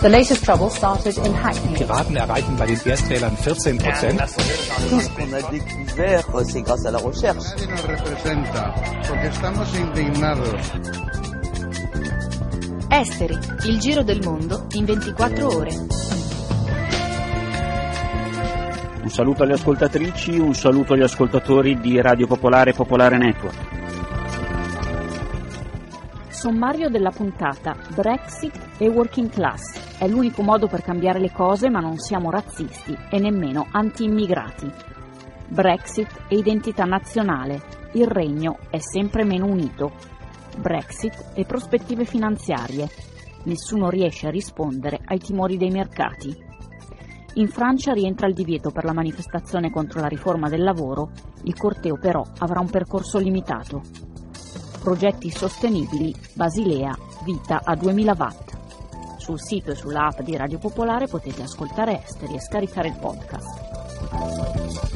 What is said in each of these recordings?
The latest trouble started in Hackney. Piraten erreichen bei den Erstzählern 14 Prozent. Tout ce qu'on a découvert, c'est grâce à la recherche. Nadie nos representa, porque estamos indignados. Esteri, il giro del mondo in 24 ore. Un saluto alle ascoltatrici, un saluto agli ascoltatori di Radio Popolare Popolare Network. Sommario della puntata Brexit e Working Class. È l'unico modo per cambiare le cose, ma non siamo razzisti e nemmeno anti-immigrati. Brexit e identità nazionale. Il regno è sempre meno unito. Brexit e prospettive finanziarie. Nessuno riesce a rispondere ai timori dei mercati. In Francia rientra il divieto per la manifestazione contro la riforma del lavoro, il corteo però avrà un percorso limitato. Progetti sostenibili, Basilea, vita a 2000 watt. Sul sito e sulla app di Radio Popolare potete ascoltare Esteri e scaricare il podcast.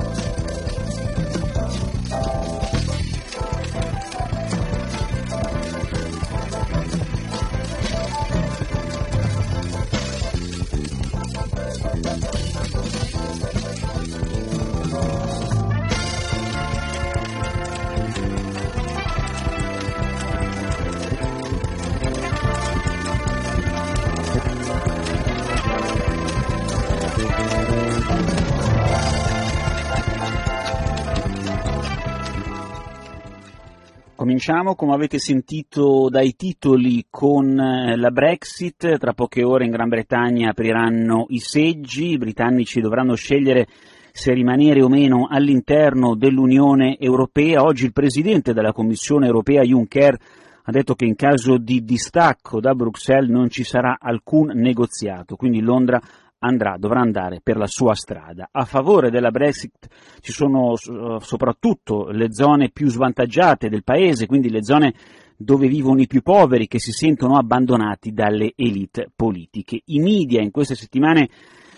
Cominciamo, come avete sentito dai titoli, con eh, la Brexit. Tra poche ore in Gran Bretagna apriranno i seggi, i britannici dovranno scegliere se rimanere o meno all'interno dell'Unione Europea. Oggi il Presidente della Commissione Europea, Juncker, ha detto che in caso di distacco da Bruxelles non ci sarà alcun negoziato, quindi Londra andrà, dovrà andare per la sua strada. A favore della Brexit ci sono soprattutto le zone più svantaggiate del paese, quindi le zone dove vivono i più poveri che si sentono abbandonati dalle elite politiche. I media in queste settimane,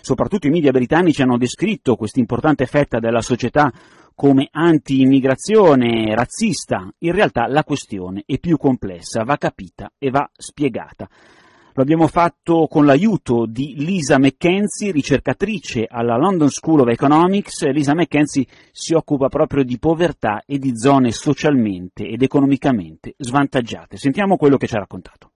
soprattutto i media britannici, hanno descritto questa importante fetta della società come anti-immigrazione razzista. In realtà la questione è più complessa, va capita e va spiegata. Lo abbiamo fatto con l'aiuto di Lisa McKenzie, ricercatrice alla London School of Economics. Lisa McKenzie si occupa proprio di povertà e di zone socialmente ed economicamente svantaggiate. Sentiamo quello che ci ha raccontato.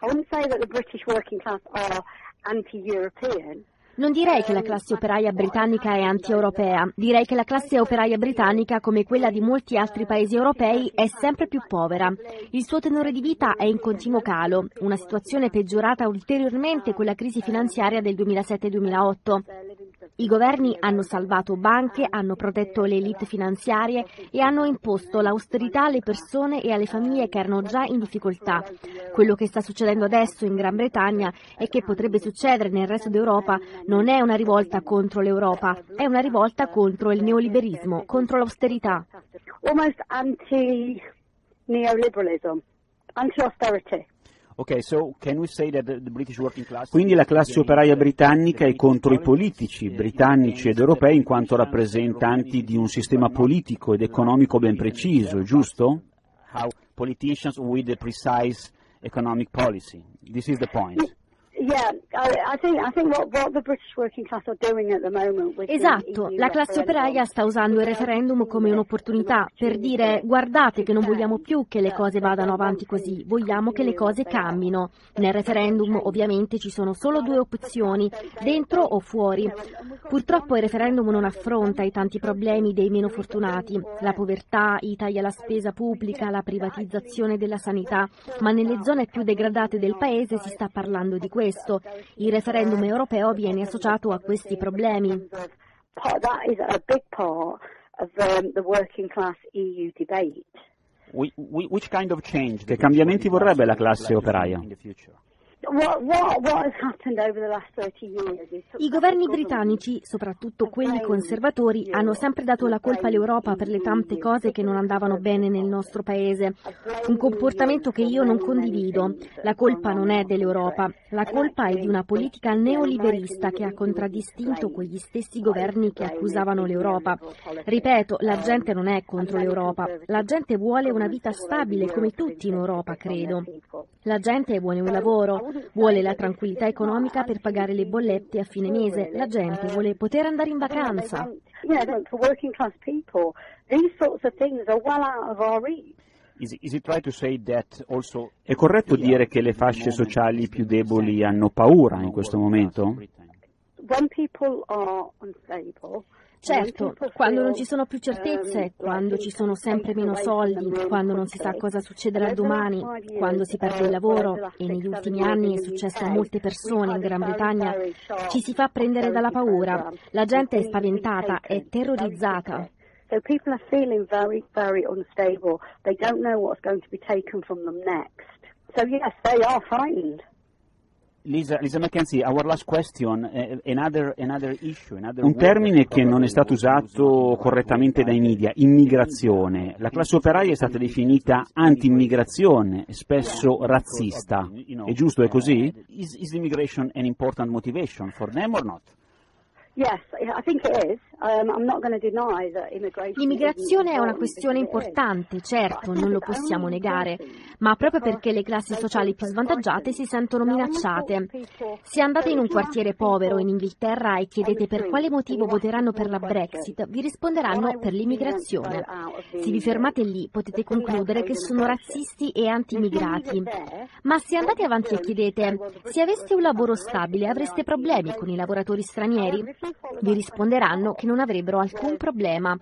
I wouldn't say that the British working class are anti-European. Non direi che la classe operaia britannica è anti-europea, direi che la classe operaia britannica, come quella di molti altri paesi europei, è sempre più povera. Il suo tenore di vita è in continuo calo, una situazione peggiorata ulteriormente con la crisi finanziaria del 2007-2008. I governi hanno salvato banche, hanno protetto le elite finanziarie e hanno imposto l'austerità alle persone e alle famiglie che erano già in difficoltà. Quello che sta succedendo adesso in Gran Bretagna e che potrebbe succedere nel resto d'Europa non è una rivolta contro l'Europa, è una rivolta contro il neoliberismo, contro l'austerità. Almost anti-neoliberalism, anti-austerity. Okay, so Quindi la classe operaia britannica è contro i politici britannici ed europei in quanto rappresentanti di un sistema politico ed economico ben preciso, giusto? How politicians with a precise economic policy. This is the point. Esatto, la classe operaia sta usando il referendum come un'opportunità per dire guardate che non vogliamo più che le cose vadano avanti così, vogliamo che le cose cambino. Nel referendum ovviamente ci sono solo due opzioni, dentro o fuori. Purtroppo il referendum non affronta i tanti problemi dei meno fortunati, la povertà, i tagli alla spesa pubblica, la privatizzazione della sanità, ma nelle zone più degradate del paese si sta parlando di questo questo. Il referendum europeo viene associato a questi problemi. Che cambiamenti vorrebbe la classe operaia? I governi britannici, soprattutto quelli conservatori, hanno sempre dato la colpa all'Europa per le tante cose che non andavano bene nel nostro paese. Un comportamento che io non condivido. La colpa non è dell'Europa, la colpa è di una politica neoliberista che ha contraddistinto quegli stessi governi che accusavano l'Europa. Ripeto, la gente non è contro l'Europa, la gente vuole una vita stabile come tutti in Europa, credo. La gente vuole un lavoro, vuole la tranquillità economica per pagare le bollette a fine mese, la gente vuole poter andare in vacanza. È corretto dire che le fasce sociali più deboli hanno paura in questo momento? Certo, quando non ci sono più certezze, quando ci sono sempre meno soldi, quando non si sa cosa succederà domani, quando si perde il lavoro, e negli ultimi anni è successo a molte persone in Gran Bretagna, ci si fa prendere dalla paura. La gente è spaventata, è terrorizzata. So people are feeling very, very unstable. They don't know what's going to be taken from them next. So yes, they are frightened. Lisa, Lisa McKenzie, our last question, uh, another, another issue, another Un termine che non è stato usato correttamente dai media, immigrazione. La classe operaia è stata definita anti-immigrazione, spesso razzista. È giusto, è così? Is, is immigration an important motivation for them or not? Um, L'immigrazione è una questione importante, certo, non lo possiamo negare, ma proprio perché le classi sociali più svantaggiate si sentono minacciate. Se andate in un quartiere povero in Inghilterra e chiedete per quale motivo voteranno per la Brexit, vi risponderanno per l'immigrazione. Se vi fermate lì potete concludere che sono razzisti e anti-immigrati. Ma se andate avanti e chiedete se aveste un lavoro stabile avreste problemi con i lavoratori stranieri, vi risponderanno che non avrebbero alcun problema.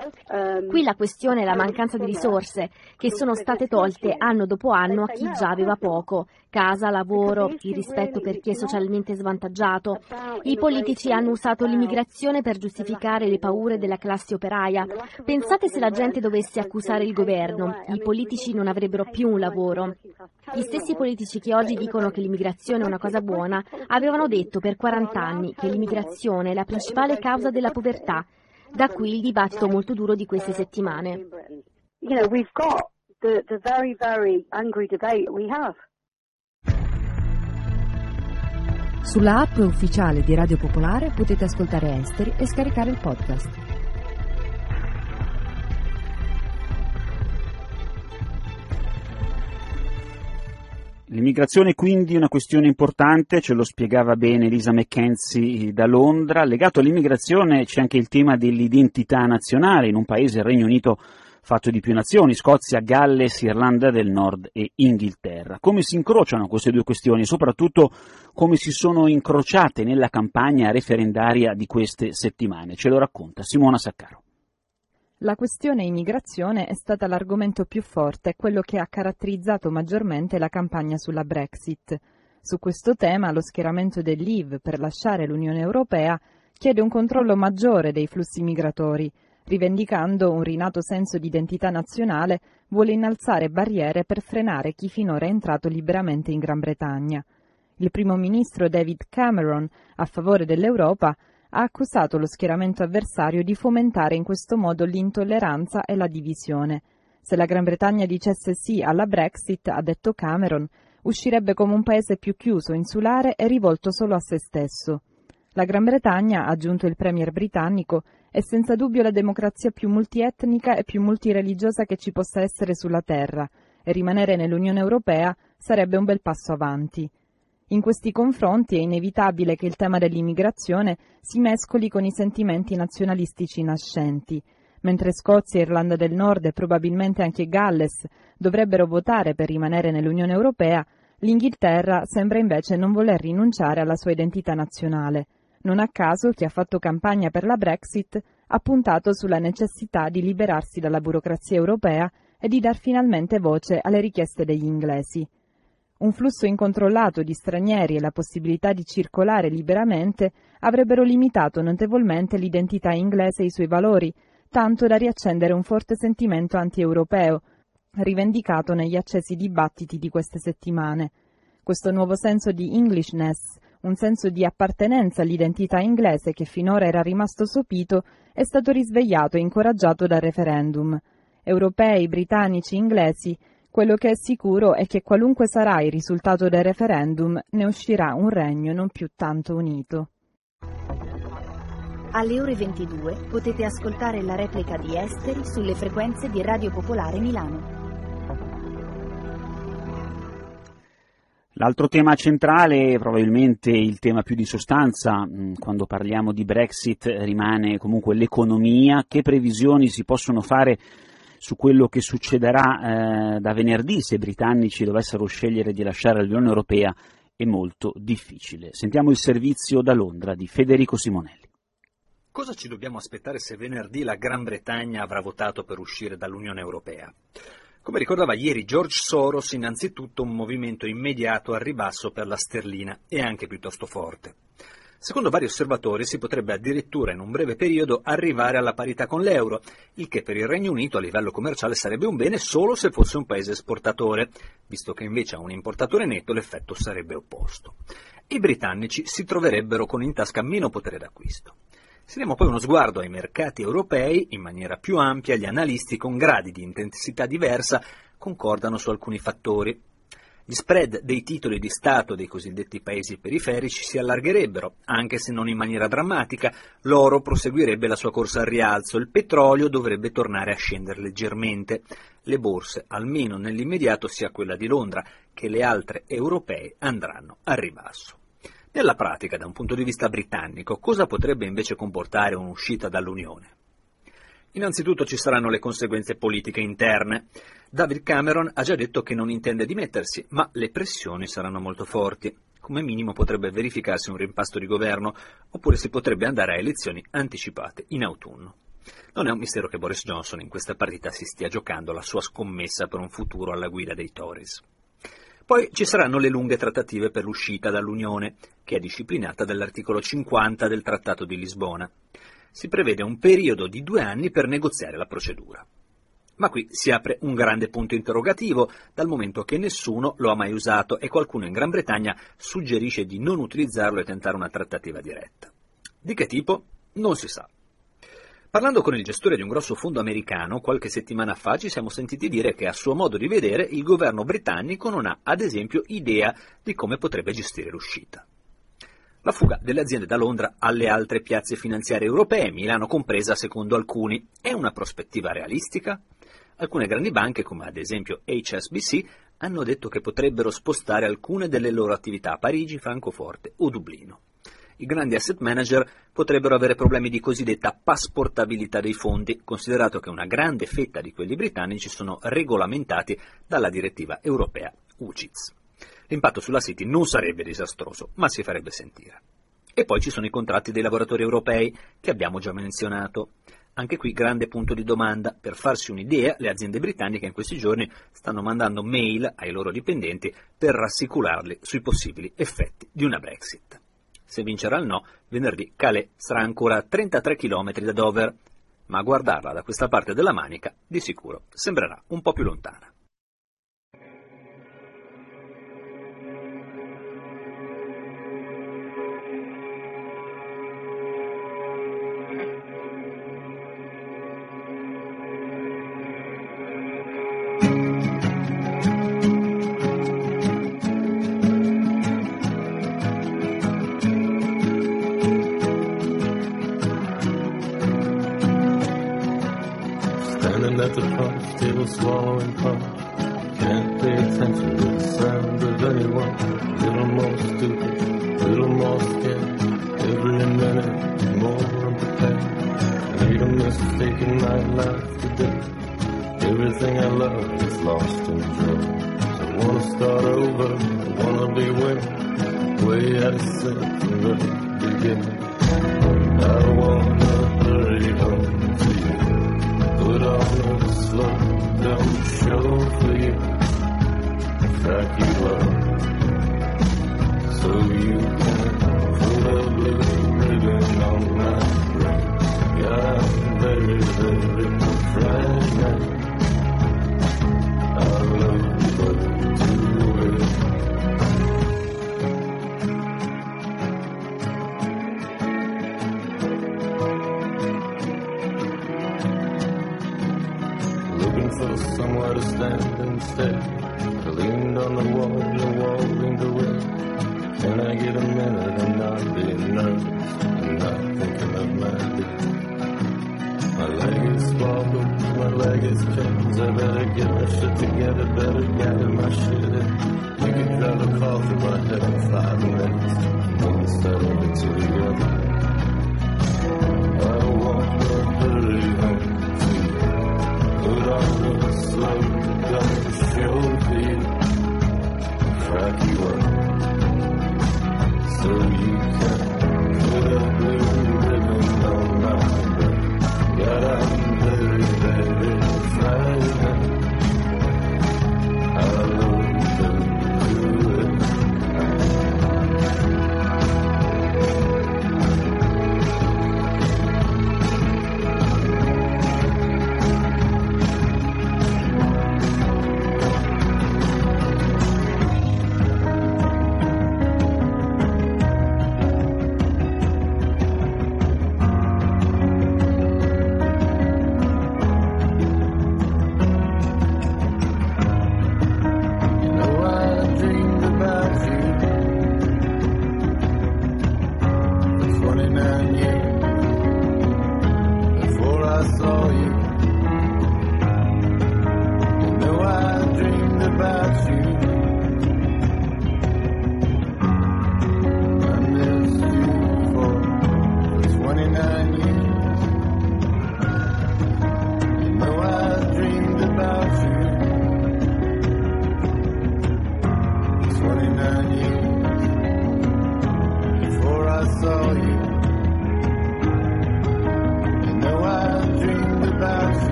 Qui la questione è la mancanza di risorse, che sono state tolte anno dopo anno a chi già aveva poco. Casa, lavoro, il rispetto per chi è socialmente svantaggiato. I politici hanno usato l'immigrazione per giustificare le paure della classe operaia. Pensate se la gente dovesse accusare il governo, i politici non avrebbero più un lavoro. Gli stessi politici che oggi dicono che l'immigrazione è una cosa buona avevano detto per 40 anni che l'immigrazione è la principale causa della povertà. Da qui il dibattito molto duro di queste settimane. Sulla app ufficiale di Radio Popolare potete ascoltare Esteri e scaricare il podcast. L'immigrazione quindi è una questione importante, ce lo spiegava bene Elisa McKenzie da Londra. Legato all'immigrazione c'è anche il tema dell'identità nazionale in un paese, il Regno Unito, fatto di più nazioni, Scozia, Galles, Irlanda del Nord e Inghilterra. Come si incrociano queste due questioni e soprattutto come si sono incrociate nella campagna referendaria di queste settimane? Ce lo racconta Simona Saccaro. La questione immigrazione è stata l'argomento più forte, quello che ha caratterizzato maggiormente la campagna sulla Brexit. Su questo tema lo schieramento del Leave per lasciare l'Unione Europea chiede un controllo maggiore dei flussi migratori, rivendicando un rinato senso di identità nazionale, vuole innalzare barriere per frenare chi finora è entrato liberamente in Gran Bretagna. Il primo ministro David Cameron, a favore dell'Europa, ha accusato lo schieramento avversario di fomentare in questo modo l'intolleranza e la divisione. Se la Gran Bretagna dicesse sì alla Brexit, ha detto Cameron, uscirebbe come un paese più chiuso, insulare e rivolto solo a se stesso. La Gran Bretagna, ha aggiunto il premier britannico, è senza dubbio la democrazia più multietnica e più multireligiosa che ci possa essere sulla Terra, e rimanere nell'Unione Europea sarebbe un bel passo avanti. In questi confronti è inevitabile che il tema dell'immigrazione si mescoli con i sentimenti nazionalistici nascenti. Mentre Scozia, Irlanda del Nord e probabilmente anche Galles dovrebbero votare per rimanere nell'Unione Europea, l'Inghilterra sembra invece non voler rinunciare alla sua identità nazionale. Non a caso chi ha fatto campagna per la Brexit ha puntato sulla necessità di liberarsi dalla burocrazia europea e di dar finalmente voce alle richieste degli inglesi. Un flusso incontrollato di stranieri e la possibilità di circolare liberamente avrebbero limitato notevolmente l'identità inglese e i suoi valori, tanto da riaccendere un forte sentimento anti-europeo, rivendicato negli accesi dibattiti di queste settimane. Questo nuovo senso di Englishness, un senso di appartenenza all'identità inglese che finora era rimasto sopito, è stato risvegliato e incoraggiato dal referendum. Europei, britannici, inglesi quello che è sicuro è che qualunque sarà il risultato del referendum, ne uscirà un regno non più tanto unito. Alle ore 22 potete ascoltare la replica di Esteri sulle frequenze di Radio Popolare Milano. L'altro tema centrale, probabilmente il tema più di sostanza mm, quando parliamo di Brexit, rimane comunque l'economia. Che previsioni si possono fare su quello che succederà eh, da venerdì se i britannici dovessero scegliere di lasciare l'Unione Europea? È molto difficile. Sentiamo il servizio da Londra di Federico Simonelli. Cosa ci dobbiamo aspettare se venerdì la Gran Bretagna avrà votato per uscire dall'Unione Europea? Come ricordava ieri George Soros, innanzitutto un movimento immediato al ribasso per la sterlina e anche piuttosto forte. Secondo vari osservatori si potrebbe addirittura in un breve periodo arrivare alla parità con l'euro, il che per il Regno Unito a livello commerciale sarebbe un bene solo se fosse un paese esportatore, visto che invece a un importatore netto l'effetto sarebbe opposto. I britannici si troverebbero con in tasca meno potere d'acquisto. Se diamo poi uno sguardo ai mercati europei, in maniera più ampia gli analisti con gradi di intensità diversa concordano su alcuni fattori. Gli spread dei titoli di Stato dei cosiddetti paesi periferici si allargherebbero, anche se non in maniera drammatica, l'oro proseguirebbe la sua corsa al rialzo, il petrolio dovrebbe tornare a scendere leggermente, le borse, almeno nell'immediato sia quella di Londra che le altre europee, andranno al ribasso. Nella pratica, da un punto di vista britannico, cosa potrebbe invece comportare un'uscita dall'Unione? Innanzitutto ci saranno le conseguenze politiche interne. David Cameron ha già detto che non intende dimettersi, ma le pressioni saranno molto forti. Come minimo potrebbe verificarsi un rimpasto di governo, oppure si potrebbe andare a elezioni anticipate in autunno. Non è un mistero che Boris Johnson in questa partita si stia giocando la sua scommessa per un futuro alla guida dei Tories. Poi ci saranno le lunghe trattative per l'uscita dall'Unione, che è disciplinata dall'articolo 50 del Trattato di Lisbona. Si prevede un periodo di due anni per negoziare la procedura. Ma qui si apre un grande punto interrogativo, dal momento che nessuno lo ha mai usato e qualcuno in Gran Bretagna suggerisce di non utilizzarlo e tentare una trattativa diretta. Di che tipo? Non si sa. Parlando con il gestore di un grosso fondo americano, qualche settimana fa ci siamo sentiti dire che a suo modo di vedere il governo britannico non ha, ad esempio, idea di come potrebbe gestire l'uscita. La fuga delle aziende da Londra alle altre piazze finanziarie europee, Milano compresa secondo alcuni, è una prospettiva realistica? Alcune grandi banche, come ad esempio HSBC, hanno detto che potrebbero spostare alcune delle loro attività a Parigi, Francoforte o Dublino i grandi asset manager potrebbero avere problemi di cosiddetta pasportabilità dei fondi, considerato che una grande fetta di quelli britannici sono regolamentati dalla direttiva europea UCITS. L'impatto sulla City non sarebbe disastroso, ma si farebbe sentire. E poi ci sono i contratti dei lavoratori europei, che abbiamo già menzionato. Anche qui grande punto di domanda. Per farsi un'idea, le aziende britanniche in questi giorni stanno mandando mail ai loro dipendenti per rassicurarli sui possibili effetti di una Brexit. Se vincerà il no, venerdì Calais sarà ancora a 33 km da Dover, ma a guardarla da questa parte della Manica, di sicuro sembrerà un po' più lontana. Lost in joy. I wanna start over, I wanna be winning. Way out of sync from the beginning. I wanna hurry home to you. Put on a slow don't show for you like you love. So you can put a blue ribbon on my brain. Yeah, I'm very, very fragile. Somewhere to stand and instead. I leaned on the wall, the wall leaned away. Can I get a minute and not be nervous and not thinking of my day? My leg is swallowed, my leg is chains. I better get my shit together, better gather my shit in. You can drive a off in my head in five minutes. Then instead of it together. I so you. can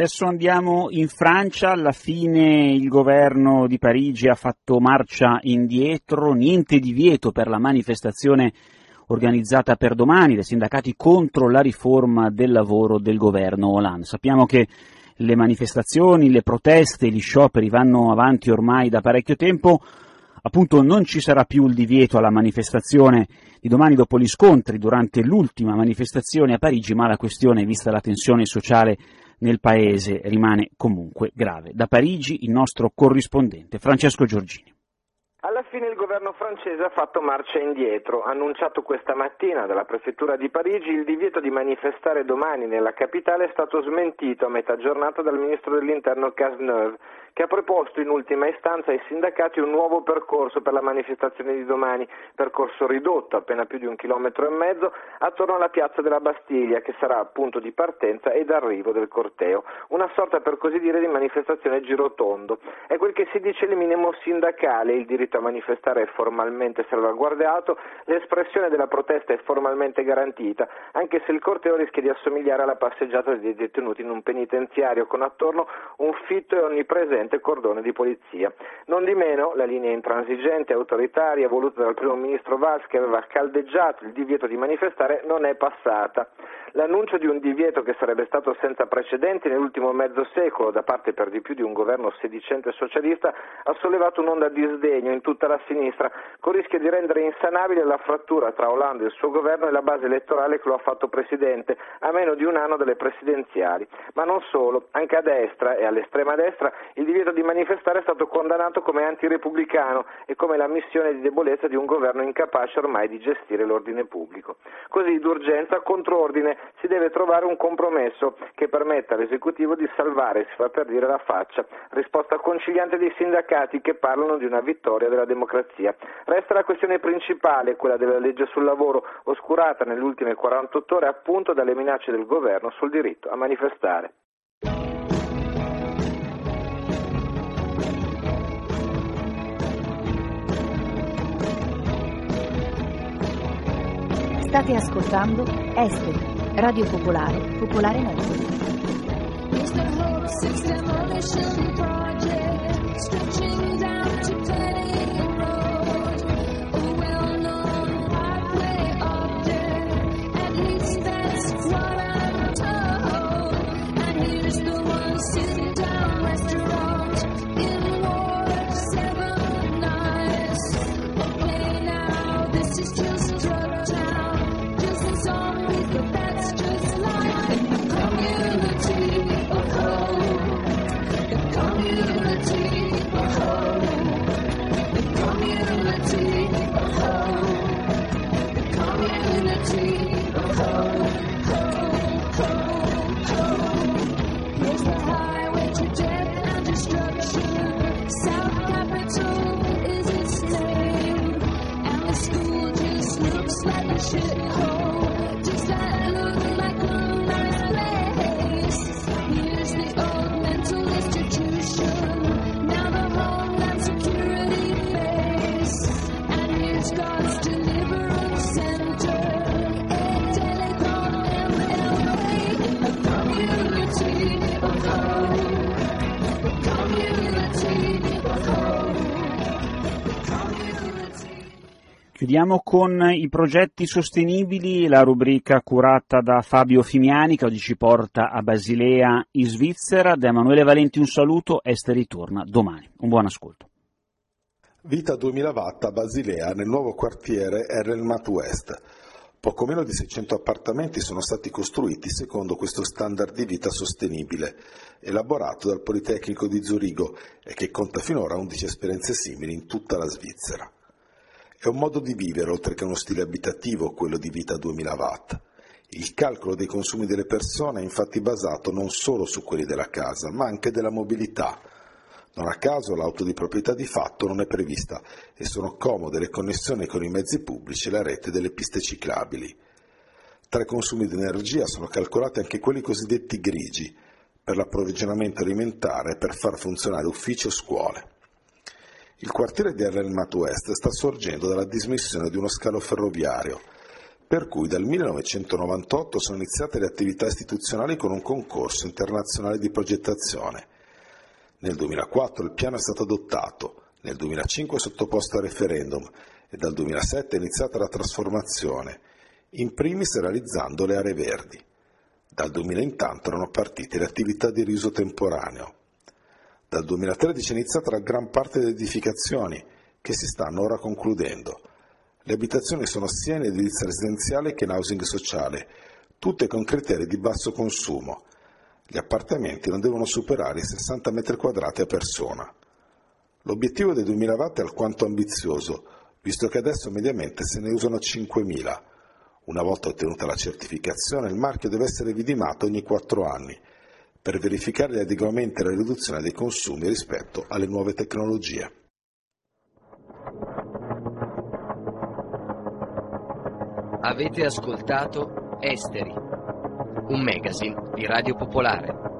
Adesso andiamo in Francia, alla fine il governo di Parigi ha fatto marcia indietro, niente divieto per la manifestazione organizzata per domani dai sindacati contro la riforma del lavoro del governo Hollande. Sappiamo che le manifestazioni, le proteste, gli scioperi vanno avanti ormai da parecchio tempo, appunto non ci sarà più il divieto alla manifestazione di domani dopo gli scontri durante l'ultima manifestazione a Parigi, ma la questione, vista la tensione sociale nel paese, rimane comunque grave. Da Parigi il nostro corrispondente Francesco Giorgini. Alla fine il governo francese ha fatto marcia indietro, ha annunciato questa mattina dalla prefettura di Parigi il divieto di manifestare domani nella capitale è stato smentito a metà giornata dal ministro dell'interno Cazeneuve, che ha proposto in ultima istanza ai sindacati un nuovo percorso per la manifestazione di domani, percorso ridotto appena più di un chilometro e mezzo attorno alla piazza della Bastiglia, che sarà punto di partenza ed arrivo del corteo, una sorta per così dire di manifestazione girotondo. È quel che si dice il minimo sindacale, il diritto a manifestare è formalmente salvaguardato, l'espressione della protesta è formalmente garantita, anche se il corteo rischia di assomigliare alla passeggiata dei detenuti in un penitenziario con attorno un fitto e onnipresente cordone di polizia. Non di meno, la linea intransigente e autoritaria voluta dal primo ministro Valls che aveva caldeggiato il divieto di manifestare non è passata. L'annuncio di un divieto che sarebbe stato senza precedenti nell'ultimo mezzo secolo da parte per di più di un governo sedicente socialista ha sollevato un'onda di sdegno in tutta la sinistra, con rischio di rendere insanabile la frattura tra Hollande e il suo governo e la base elettorale che lo ha fatto presidente, a meno di un anno dalle presidenziali. Ma non solo, anche a destra e all'estrema destra il divieto di manifestare è stato condannato come antirepubblicano e come la missione di debolezza di un governo incapace ormai di gestire l'ordine pubblico. Così d'urgenza, controordine, si deve trovare un compromesso che permetta all'esecutivo di salvare, si fa per dire, la faccia. Risposta conciliante dei sindacati che parlano di una vittoria della democrazia. Resta la questione principale, quella della legge sul lavoro, oscurata nelle ultime 48 ore appunto dalle minacce del governo sul diritto a manifestare. State ascoltando Esteri, Radio Popolare, Popolare Network. Chiudiamo con i progetti sostenibili, la rubrica curata da Fabio Fimiani che oggi ci porta a Basilea in Svizzera. Da Emanuele Valenti un saluto, Este ritorna domani. Un buon ascolto. Vita 2000 watt a Basilea nel nuovo quartiere Erelmat West. Poco meno di 600 appartamenti sono stati costruiti secondo questo standard di vita sostenibile, elaborato dal Politecnico di Zurigo e che conta finora 11 esperienze simili in tutta la Svizzera. È un modo di vivere, oltre che uno stile abitativo, quello di vita a 2000 watt. Il calcolo dei consumi delle persone è infatti basato non solo su quelli della casa, ma anche della mobilità. Non a caso l'auto di proprietà di fatto non è prevista e sono comode le connessioni con i mezzi pubblici e la rete delle piste ciclabili. Tra i consumi di energia sono calcolati anche quelli cosiddetti grigi, per l'approvvigionamento alimentare e per far funzionare uffici o scuole. Il quartiere di Erlenmat West sta sorgendo dalla dismissione di uno scalo ferroviario, per cui dal 1998 sono iniziate le attività istituzionali con un concorso internazionale di progettazione. Nel 2004 il piano è stato adottato, nel 2005 sottoposto a referendum e dal 2007 è iniziata la trasformazione, in primis realizzando le aree verdi. Dal 2000 intanto erano partite le attività di riuso temporaneo. Dal 2013 è iniziata la gran parte delle edificazioni, che si stanno ora concludendo. Le abitazioni sono sia in edilizia residenziale che in housing sociale, tutte con criteri di basso consumo. Gli appartamenti non devono superare i 60 metri quadrati a persona. L'obiettivo dei 2000 watt è alquanto ambizioso, visto che adesso mediamente se ne usano 5.000. Una volta ottenuta la certificazione, il marchio deve essere vidimato ogni 4 anni per verificare gli adeguamenti e la riduzione dei consumi rispetto alle nuove tecnologie. Avete ascoltato Esteri, un magazine di Radio Popolare.